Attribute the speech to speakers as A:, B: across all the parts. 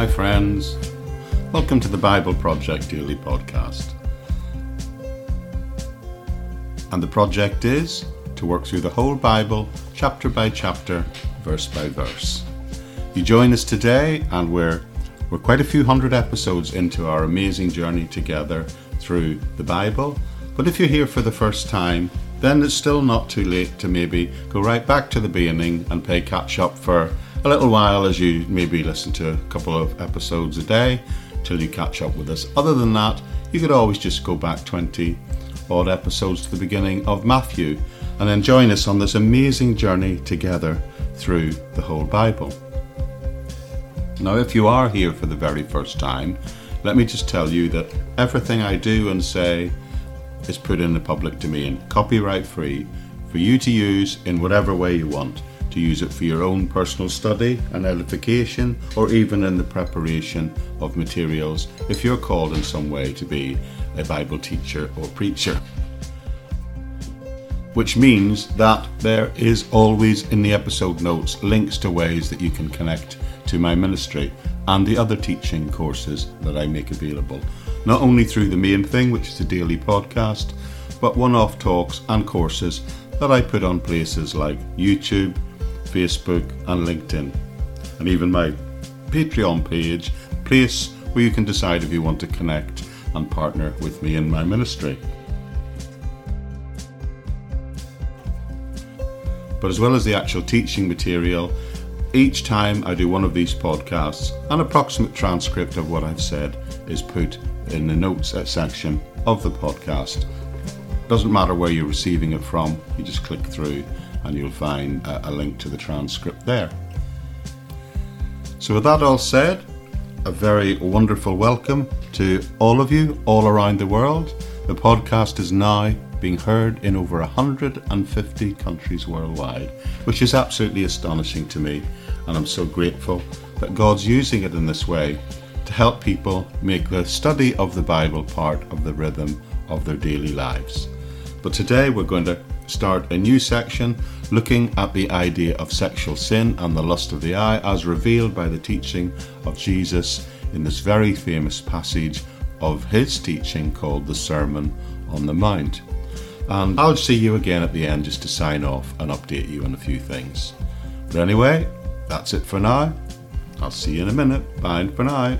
A: Hi, friends. Welcome to the Bible Project Daily Podcast. And the project is to work through the whole Bible, chapter by chapter, verse by verse. You join us today, and we're, we're quite a few hundred episodes into our amazing journey together through the Bible. But if you're here for the first time, then it's still not too late to maybe go right back to the beginning and play catch up for a little while as you maybe listen to a couple of episodes a day till you catch up with us. Other than that, you could always just go back 20 odd episodes to the beginning of Matthew and then join us on this amazing journey together through the whole Bible. Now, if you are here for the very first time, let me just tell you that everything I do and say is put in the public domain, copyright free, for you to use in whatever way you want. To use it for your own personal study and edification, or even in the preparation of materials if you're called in some way to be a Bible teacher or preacher. Which means that there is always in the episode notes links to ways that you can connect to my ministry and the other teaching courses that I make available not only through the main thing, which is a daily podcast, but one off talks and courses that I put on places like YouTube, Facebook, and LinkedIn, and even my Patreon page, place where you can decide if you want to connect and partner with me in my ministry. But as well as the actual teaching material, each time I do one of these podcasts, an approximate transcript of what I've said is put in the notes section of the podcast. Doesn't matter where you're receiving it from, you just click through and you'll find a, a link to the transcript there. So, with that all said, a very wonderful welcome to all of you all around the world. The podcast is now being heard in over 150 countries worldwide, which is absolutely astonishing to me, and I'm so grateful that God's using it in this way to help people make the study of the Bible part of the rhythm of their daily lives. But today we're going to start a new section looking at the idea of sexual sin and the lust of the eye as revealed by the teaching of Jesus in this very famous passage of his teaching called the Sermon on the Mount. And I'll see you again at the end just to sign off and update you on a few things. But anyway, that's it for now. I'll see you in a minute. Bye for now.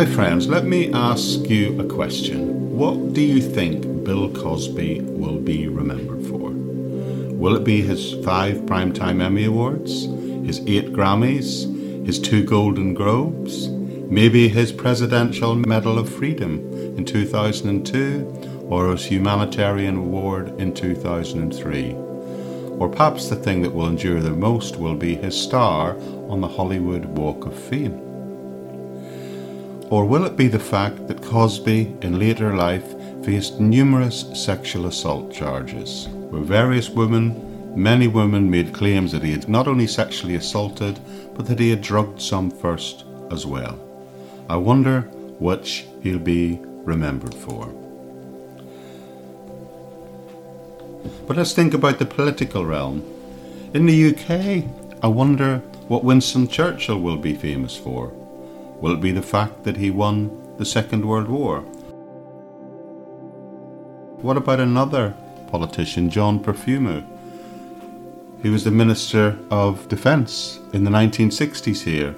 A: Hi, friends. Let me ask you a question. What do you think Bill Cosby will be remembered for? Will it be his five Primetime Emmy Awards, his eight Grammys, his two Golden Globes, maybe his Presidential Medal of Freedom in 2002, or his Humanitarian Award in 2003? Or perhaps the thing that will endure the most will be his star on the Hollywood Walk of Fame. Or will it be the fact that Cosby, in later life, faced numerous sexual assault charges, where various women, many women, made claims that he had not only sexually assaulted, but that he had drugged some first as well? I wonder which he'll be remembered for. But let's think about the political realm. In the UK, I wonder what Winston Churchill will be famous for. Will it be the fact that he won the Second World War? What about another politician, John Profumo? He was the Minister of Defence in the 1960s here.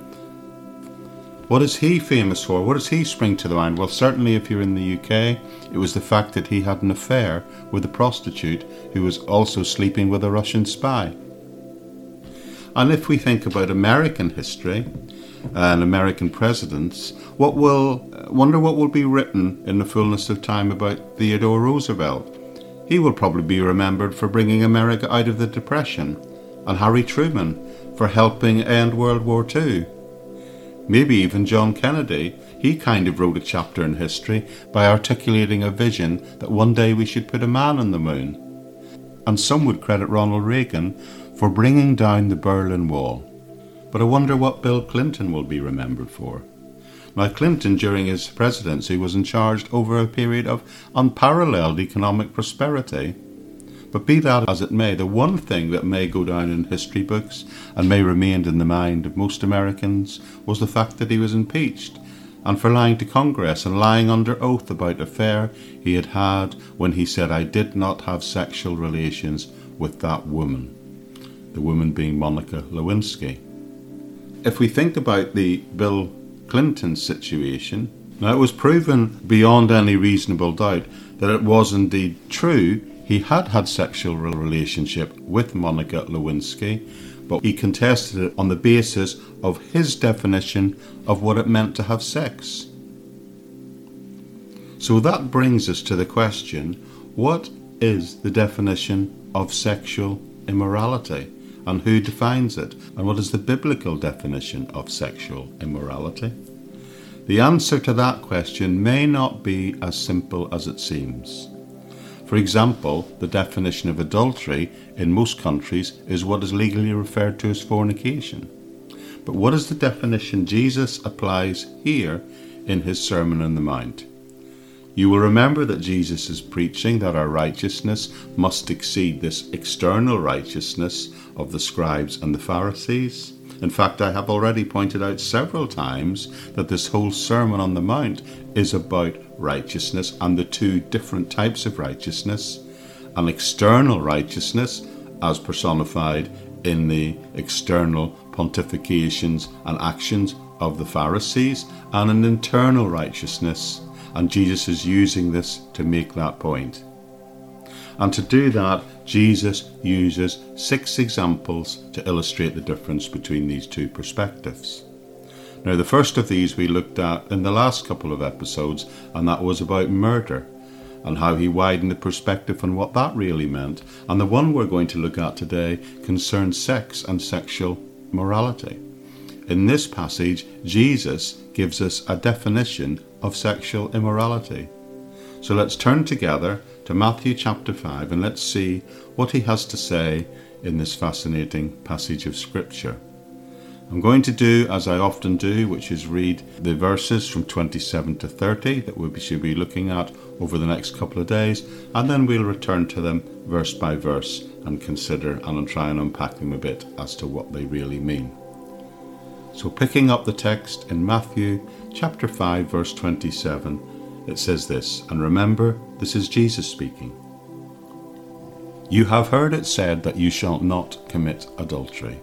A: What is he famous for? What does he spring to the mind? Well, certainly if you're in the UK, it was the fact that he had an affair with a prostitute who was also sleeping with a Russian spy. And if we think about American history, and American presidents, what will wonder what will be written in the fullness of time about Theodore Roosevelt. He will probably be remembered for bringing America out of the Depression, and Harry Truman for helping end World War II. Maybe even John Kennedy. He kind of wrote a chapter in history by articulating a vision that one day we should put a man on the moon. And some would credit Ronald Reagan for bringing down the Berlin Wall. But I wonder what Bill Clinton will be remembered for. Now, Clinton, during his presidency, was in charge over a period of unparalleled economic prosperity. But be that as it may, the one thing that may go down in history books and may remain in the mind of most Americans was the fact that he was impeached and for lying to Congress and lying under oath about an affair he had had when he said, I did not have sexual relations with that woman, the woman being Monica Lewinsky. If we think about the Bill Clinton situation, now it was proven beyond any reasonable doubt that it was indeed true he had had sexual relationship with Monica Lewinsky, but he contested it on the basis of his definition of what it meant to have sex. So that brings us to the question what is the definition of sexual immorality? And who defines it? And what is the biblical definition of sexual immorality? The answer to that question may not be as simple as it seems. For example, the definition of adultery in most countries is what is legally referred to as fornication. But what is the definition Jesus applies here in his Sermon on the Mount? You will remember that Jesus is preaching that our righteousness must exceed this external righteousness of the scribes and the Pharisees. In fact, I have already pointed out several times that this whole Sermon on the Mount is about righteousness and the two different types of righteousness an external righteousness, as personified in the external pontifications and actions of the Pharisees, and an internal righteousness. And Jesus is using this to make that point. And to do that, Jesus uses six examples to illustrate the difference between these two perspectives. Now, the first of these we looked at in the last couple of episodes, and that was about murder and how he widened the perspective on what that really meant. And the one we're going to look at today concerns sex and sexual morality. In this passage, Jesus gives us a definition of sexual immorality. So let's turn together to Matthew chapter 5 and let's see what he has to say in this fascinating passage of Scripture. I'm going to do as I often do, which is read the verses from 27 to 30 that we should be looking at over the next couple of days, and then we'll return to them verse by verse and consider and try and unpack them a bit as to what they really mean. So, picking up the text in Matthew chapter 5, verse 27, it says this, and remember, this is Jesus speaking. You have heard it said that you shall not commit adultery.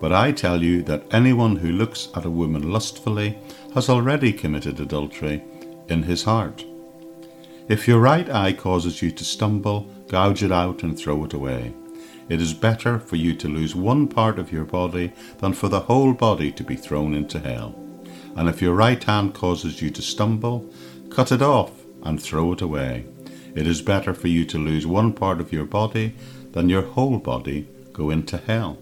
A: But I tell you that anyone who looks at a woman lustfully has already committed adultery in his heart. If your right eye causes you to stumble, gouge it out and throw it away. It is better for you to lose one part of your body than for the whole body to be thrown into hell. And if your right hand causes you to stumble, cut it off and throw it away. It is better for you to lose one part of your body than your whole body go into hell.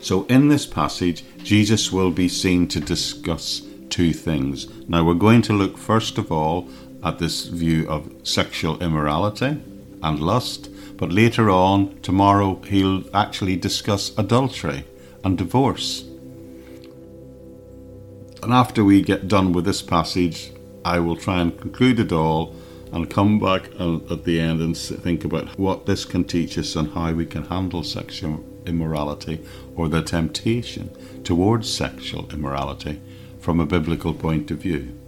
A: So, in this passage, Jesus will be seen to discuss two things. Now, we're going to look first of all at this view of sexual immorality and lust, but later on, tomorrow, he'll actually discuss adultery and divorce. And after we get done with this passage, I will try and conclude it all and come back at the end and think about what this can teach us and how we can handle sexual immorality or the temptation towards sexual immorality from a biblical point of view.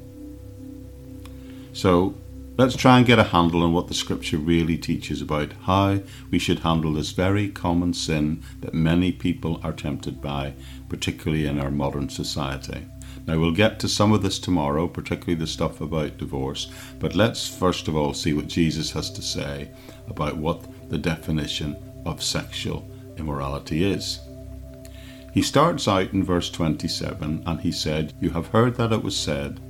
A: So, let's try and get a handle on what the scripture really teaches about how we should handle this very common sin that many people are tempted by, particularly in our modern society. Now, we'll get to some of this tomorrow, particularly the stuff about divorce, but let's first of all see what Jesus has to say about what the definition of sexual immorality is. He starts out in verse 27 and he said, You have heard that it was said,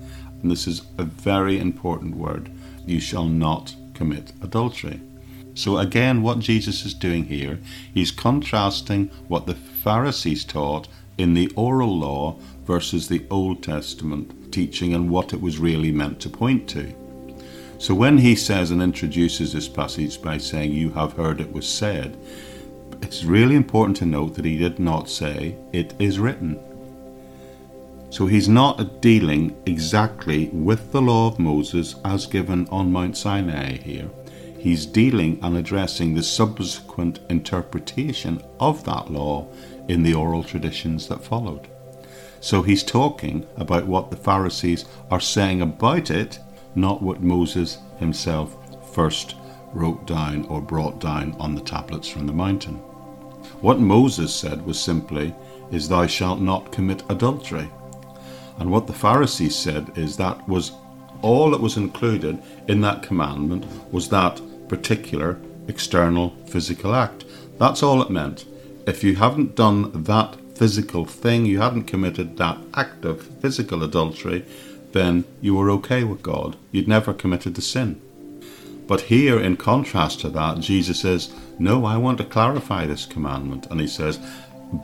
A: and this is a very important word, you shall not commit adultery. So, again, what Jesus is doing here, he's contrasting what the Pharisees taught in the oral law versus the Old Testament teaching and what it was really meant to point to. So when he says and introduces this passage by saying, You have heard it was said, it's really important to note that he did not say, It is written. So he's not dealing exactly with the law of Moses as given on Mount Sinai here. He's dealing and addressing the subsequent interpretation of that law in the oral traditions that followed. So he's talking about what the Pharisees are saying about it, not what Moses himself first wrote down or brought down on the tablets from the mountain. What Moses said was simply, is thou shalt not commit adultery. And what the Pharisees said is that was all that was included in that commandment was that particular external physical act. That's all it meant. If you haven't done that physical thing, you haven't committed that act of physical adultery, then you were okay with God. You'd never committed the sin. But here, in contrast to that, Jesus says, No, I want to clarify this commandment. And he says,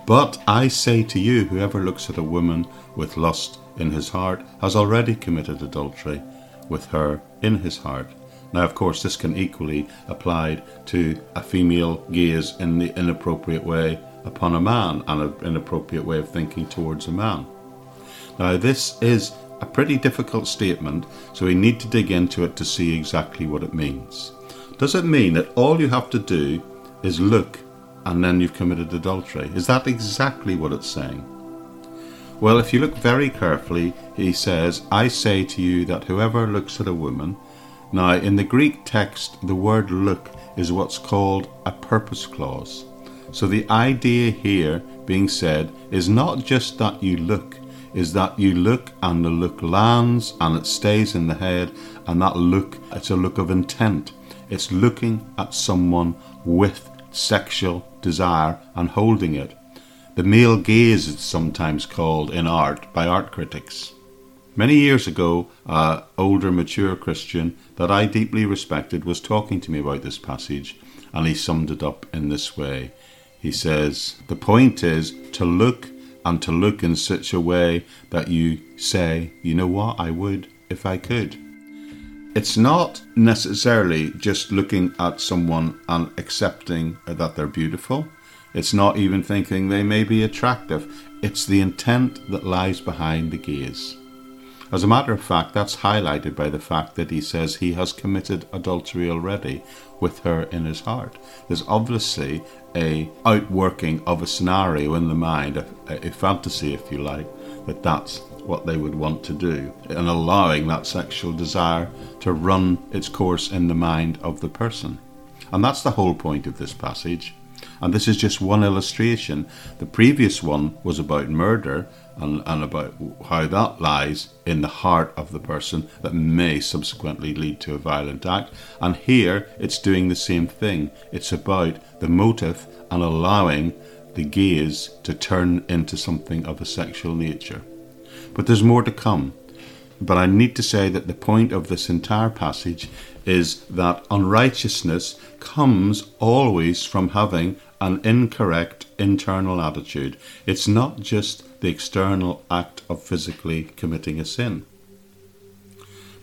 A: But I say to you, whoever looks at a woman with lust in his heart has already committed adultery with her in his heart. Now, of course, this can equally apply to a female gaze in the inappropriate way upon a man and an inappropriate way of thinking towards a man. Now, this is a pretty difficult statement, so we need to dig into it to see exactly what it means. Does it mean that all you have to do is look and then you've committed adultery? Is that exactly what it's saying? Well, if you look very carefully, he says, I say to you that whoever looks at a woman, now in the Greek text, the word look is what's called a purpose clause. So the idea here being said is not just that you look, is that you look and the look lands and it stays in the head, and that look, it's a look of intent. It's looking at someone with sexual desire and holding it. The male gaze is sometimes called in art by art critics. Many years ago, an older, mature Christian that I deeply respected was talking to me about this passage, and he summed it up in this way. He says, The point is to look and to look in such a way that you say, You know what, I would if I could. It's not necessarily just looking at someone and accepting that they're beautiful. It's not even thinking they may be attractive. It's the intent that lies behind the gaze. As a matter of fact, that's highlighted by the fact that he says he has committed adultery already with her in his heart. There's obviously a outworking of a scenario in the mind, a, a fantasy, if you like, that that's what they would want to do, and allowing that sexual desire to run its course in the mind of the person. And that's the whole point of this passage. And this is just one illustration. The previous one was about murder and, and about how that lies in the heart of the person that may subsequently lead to a violent act. And here it's doing the same thing. It's about the motive and allowing the gaze to turn into something of a sexual nature. But there's more to come. But I need to say that the point of this entire passage is that unrighteousness comes always from having an incorrect internal attitude. It's not just the external act of physically committing a sin.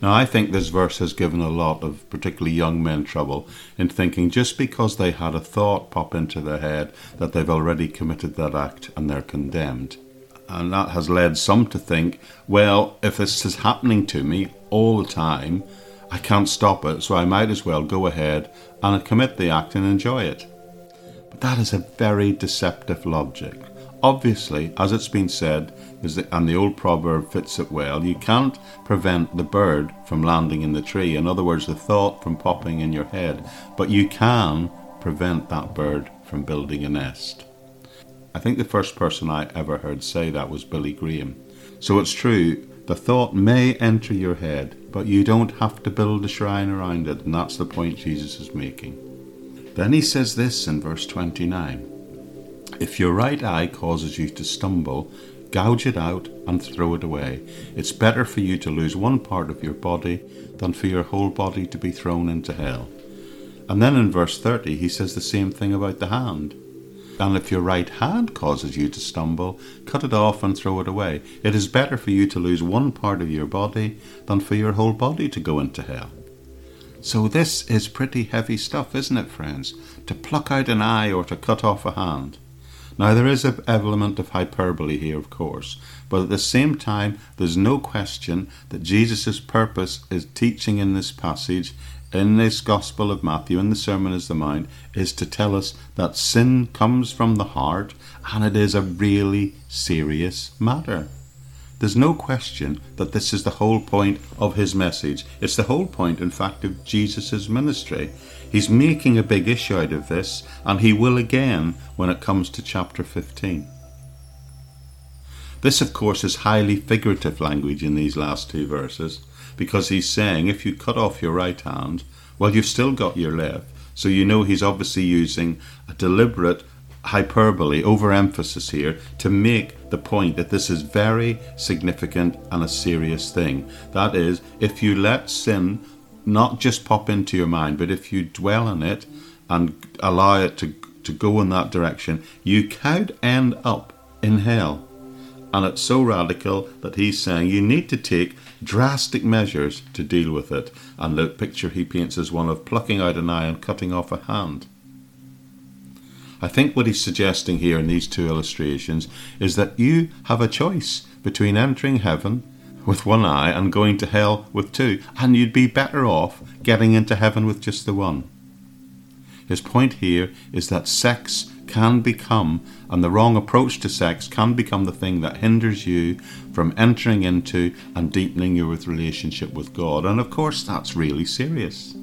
A: Now, I think this verse has given a lot of particularly young men trouble in thinking just because they had a thought pop into their head that they've already committed that act and they're condemned. And that has led some to think, well, if this is happening to me all the time, I can't stop it, so I might as well go ahead and commit the act and enjoy it. But that is a very deceptive logic. Obviously, as it's been said, and the old proverb fits it well, you can't prevent the bird from landing in the tree. In other words, the thought from popping in your head, but you can prevent that bird from building a nest. I think the first person I ever heard say that was Billy Graham. So it's true, the thought may enter your head, but you don't have to build a shrine around it, and that's the point Jesus is making. Then he says this in verse 29 If your right eye causes you to stumble, gouge it out and throw it away. It's better for you to lose one part of your body than for your whole body to be thrown into hell. And then in verse 30, he says the same thing about the hand. And if your right hand causes you to stumble, cut it off and throw it away. It is better for you to lose one part of your body than for your whole body to go into hell. So, this is pretty heavy stuff, isn't it, friends? To pluck out an eye or to cut off a hand. Now, there is an element of hyperbole here, of course, but at the same time, there's no question that Jesus' purpose is teaching in this passage, in this Gospel of Matthew, in the Sermon is the Mind, is to tell us that sin comes from the heart and it is a really serious matter. There's no question that this is the whole point of his message. It's the whole point, in fact, of Jesus' ministry. He's making a big issue out of this, and he will again when it comes to chapter 15. This, of course, is highly figurative language in these last two verses, because he's saying if you cut off your right hand, well, you've still got your left. So you know he's obviously using a deliberate hyperbole, overemphasis here, to make the point that this is very significant and a serious thing. That is, if you let sin not just pop into your mind, but if you dwell on it and allow it to, to go in that direction, you could end up in hell. And it's so radical that he's saying you need to take drastic measures to deal with it. And the picture he paints is one of plucking out an eye and cutting off a hand. I think what he's suggesting here in these two illustrations is that you have a choice between entering heaven with one eye and going to hell with two, and you'd be better off getting into heaven with just the one. His point here is that sex can become, and the wrong approach to sex can become the thing that hinders you from entering into and deepening your relationship with God. And of course, that's really serious.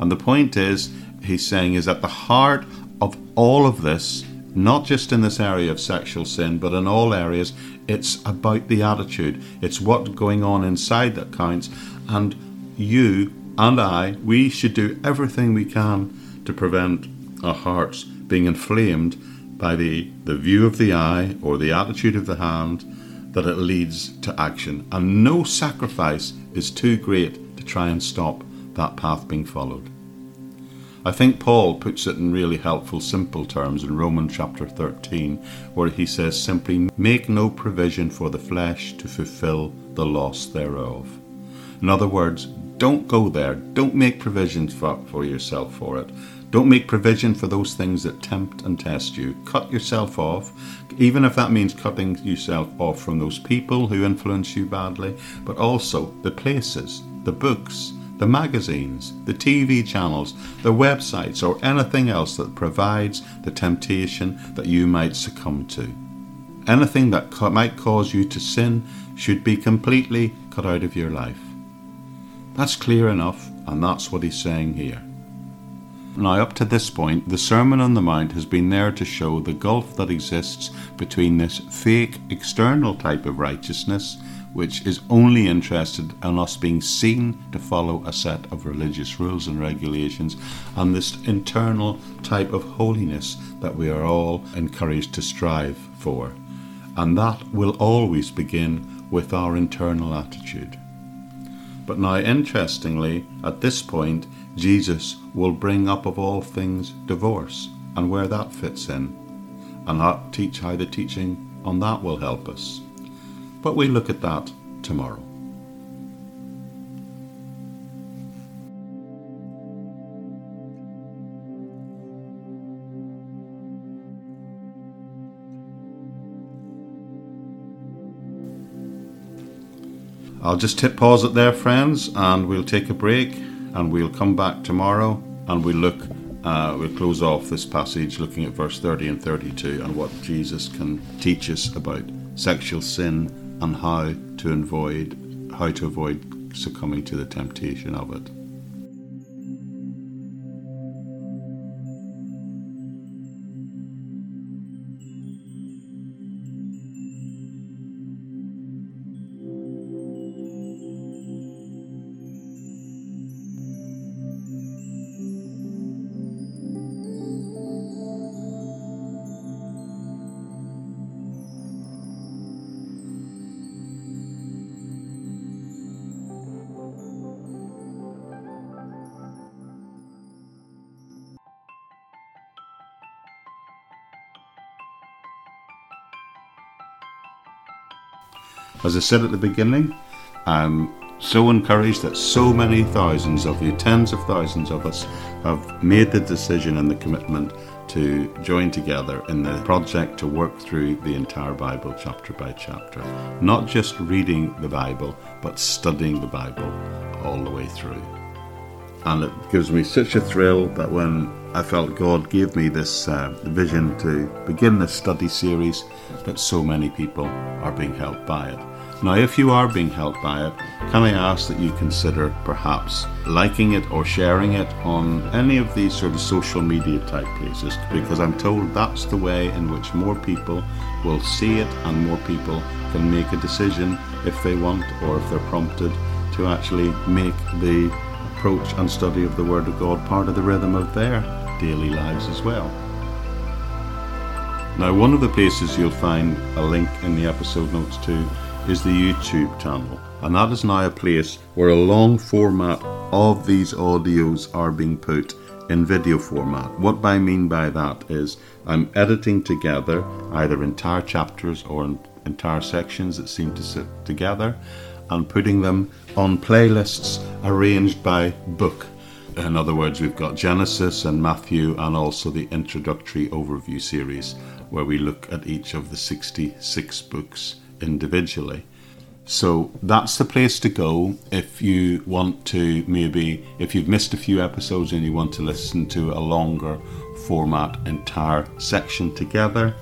A: And the point is, he's saying, is at the heart of all of this, not just in this area of sexual sin, but in all areas, it's about the attitude. It's what's going on inside that counts. And you and I, we should do everything we can to prevent our hearts being inflamed by the, the view of the eye or the attitude of the hand that it leads to action. And no sacrifice is too great to try and stop that path being followed. I think Paul puts it in really helpful, simple terms in Romans chapter 13, where he says simply, Make no provision for the flesh to fulfill the loss thereof. In other words, don't go there. Don't make provisions for, for yourself for it. Don't make provision for those things that tempt and test you. Cut yourself off, even if that means cutting yourself off from those people who influence you badly, but also the places, the books, the magazines, the TV channels, the websites, or anything else that provides the temptation that you might succumb to. Anything that might cause you to sin should be completely cut out of your life. That's clear enough, and that's what he's saying here. Now, up to this point, the Sermon on the Mount has been there to show the gulf that exists between this fake external type of righteousness which is only interested in us being seen to follow a set of religious rules and regulations, and this internal type of holiness that we are all encouraged to strive for. And that will always begin with our internal attitude. But now, interestingly, at this point, Jesus will bring up of all things divorce and where that fits in, and teach how the teaching on that will help us. But we look at that tomorrow. I'll just hit pause it there, friends, and we'll take a break and we'll come back tomorrow and we'll look, uh, we'll close off this passage looking at verse 30 and 32 and what Jesus can teach us about sexual sin and how to avoid how to avoid succumbing to the temptation of it. As I said at the beginning, I'm so encouraged that so many thousands of you, tens of thousands of us, have made the decision and the commitment to join together in the project to work through the entire Bible chapter by chapter. Not just reading the Bible, but studying the Bible all the way through. And it gives me such a thrill that when I felt God gave me this uh, vision to begin this study series, that so many people are being helped by it. Now, if you are being helped by it, can I ask that you consider perhaps liking it or sharing it on any of these sort of social media type places? Because I'm told that's the way in which more people will see it and more people can make a decision if they want or if they're prompted to actually make the approach and study of the Word of God part of the rhythm of their daily lives as well. Now, one of the places you'll find a link in the episode notes to is the YouTube channel, and that is now a place where a long format of these audios are being put in video format. What I mean by that is I'm editing together either entire chapters or entire sections that seem to sit together and putting them on playlists arranged by book. In other words, we've got Genesis and Matthew, and also the introductory overview series, where we look at each of the 66 books individually. So that's the place to go if you want to maybe, if you've missed a few episodes and you want to listen to a longer format entire section together.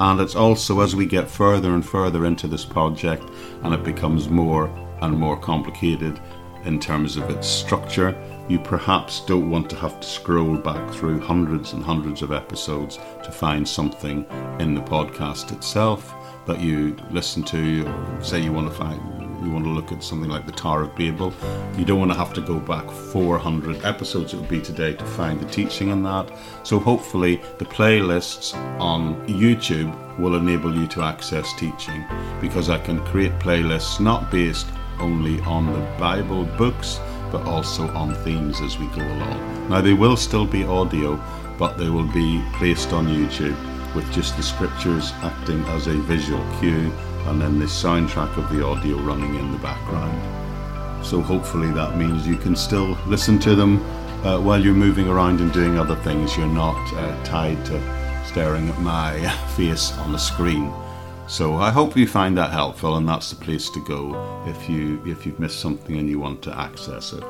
A: And it's also as we get further and further into this project and it becomes more and more complicated in terms of its structure, you perhaps don't want to have to scroll back through hundreds and hundreds of episodes to find something in the podcast itself that you listen to, or say you want to find, you want to look at something like the Tower of Babel, you don't want to have to go back 400 episodes it would be today to find the teaching in that. So hopefully the playlists on YouTube will enable you to access teaching because I can create playlists not based only on the Bible books but also on themes as we go along. Now they will still be audio, but they will be placed on YouTube with just the scriptures acting as a visual cue and then the soundtrack of the audio running in the background. So hopefully that means you can still listen to them uh, while you're moving around and doing other things. You're not uh, tied to staring at my face on the screen. So I hope you find that helpful, and that's the place to go if you if you've missed something and you want to access it.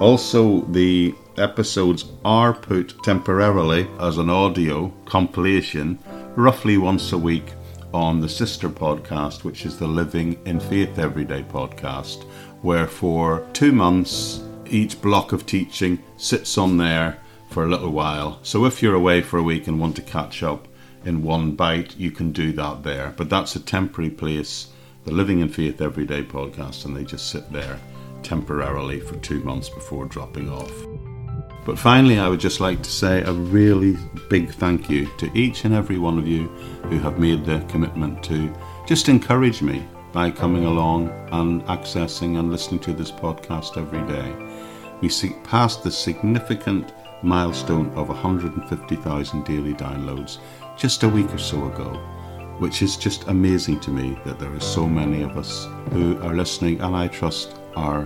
A: Also, the episodes are put temporarily as an audio compilation roughly once a week on the sister podcast, which is the Living in Faith Everyday podcast, where for two months each block of teaching sits on there for a little while. So if you're away for a week and want to catch up in one bite, you can do that there. But that's a temporary place, the Living in Faith Everyday podcast, and they just sit there temporarily for two months before dropping off. But finally, I would just like to say a really big thank you to each and every one of you who have made the commitment to just encourage me by coming along and accessing and listening to this podcast every day. We passed the significant milestone of 150,000 daily downloads just a week or so ago, which is just amazing to me that there are so many of us who are listening and I trust are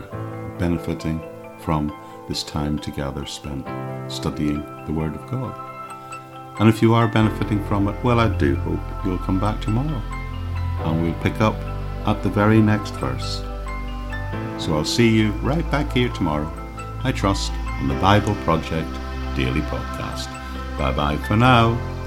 A: benefiting from this time together spent studying the Word of God. And if you are benefiting from it, well, I do hope you'll come back tomorrow and we'll pick up at the very next verse. So I'll see you right back here tomorrow, I trust, on the Bible Project Daily Podcast. Bye bye for now.